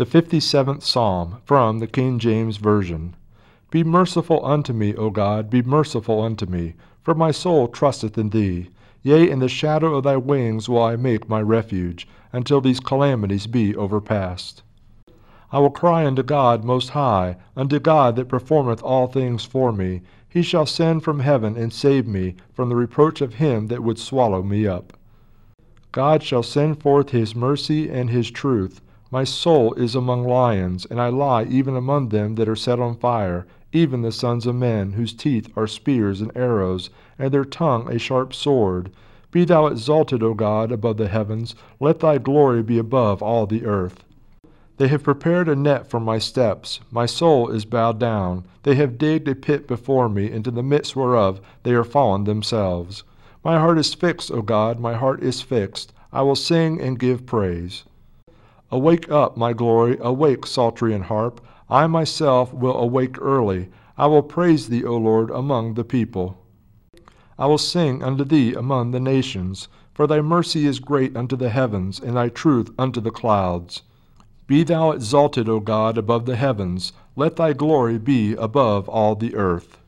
The 57th Psalm, from the King James Version. Be merciful unto me, O God, be merciful unto me, for my soul trusteth in thee. Yea, in the shadow of thy wings will I make my refuge, until these calamities be overpast. I will cry unto God most high, unto God that performeth all things for me. He shall send from heaven and save me from the reproach of him that would swallow me up. God shall send forth his mercy and his truth. My soul is among lions, and I lie even among them that are set on fire, even the sons of men, whose teeth are spears and arrows, and their tongue a sharp sword. Be thou exalted, O God, above the heavens, let thy glory be above all the earth. They have prepared a net for my steps, my soul is bowed down. They have digged a pit before me, into the midst whereof they are fallen themselves. My heart is fixed, O God, my heart is fixed. I will sing and give praise. Awake up, my glory, awake, psaltery and harp. I myself will awake early. I will praise thee, O Lord, among the people. I will sing unto thee among the nations, for thy mercy is great unto the heavens, and thy truth unto the clouds. Be thou exalted, O God, above the heavens, let thy glory be above all the earth.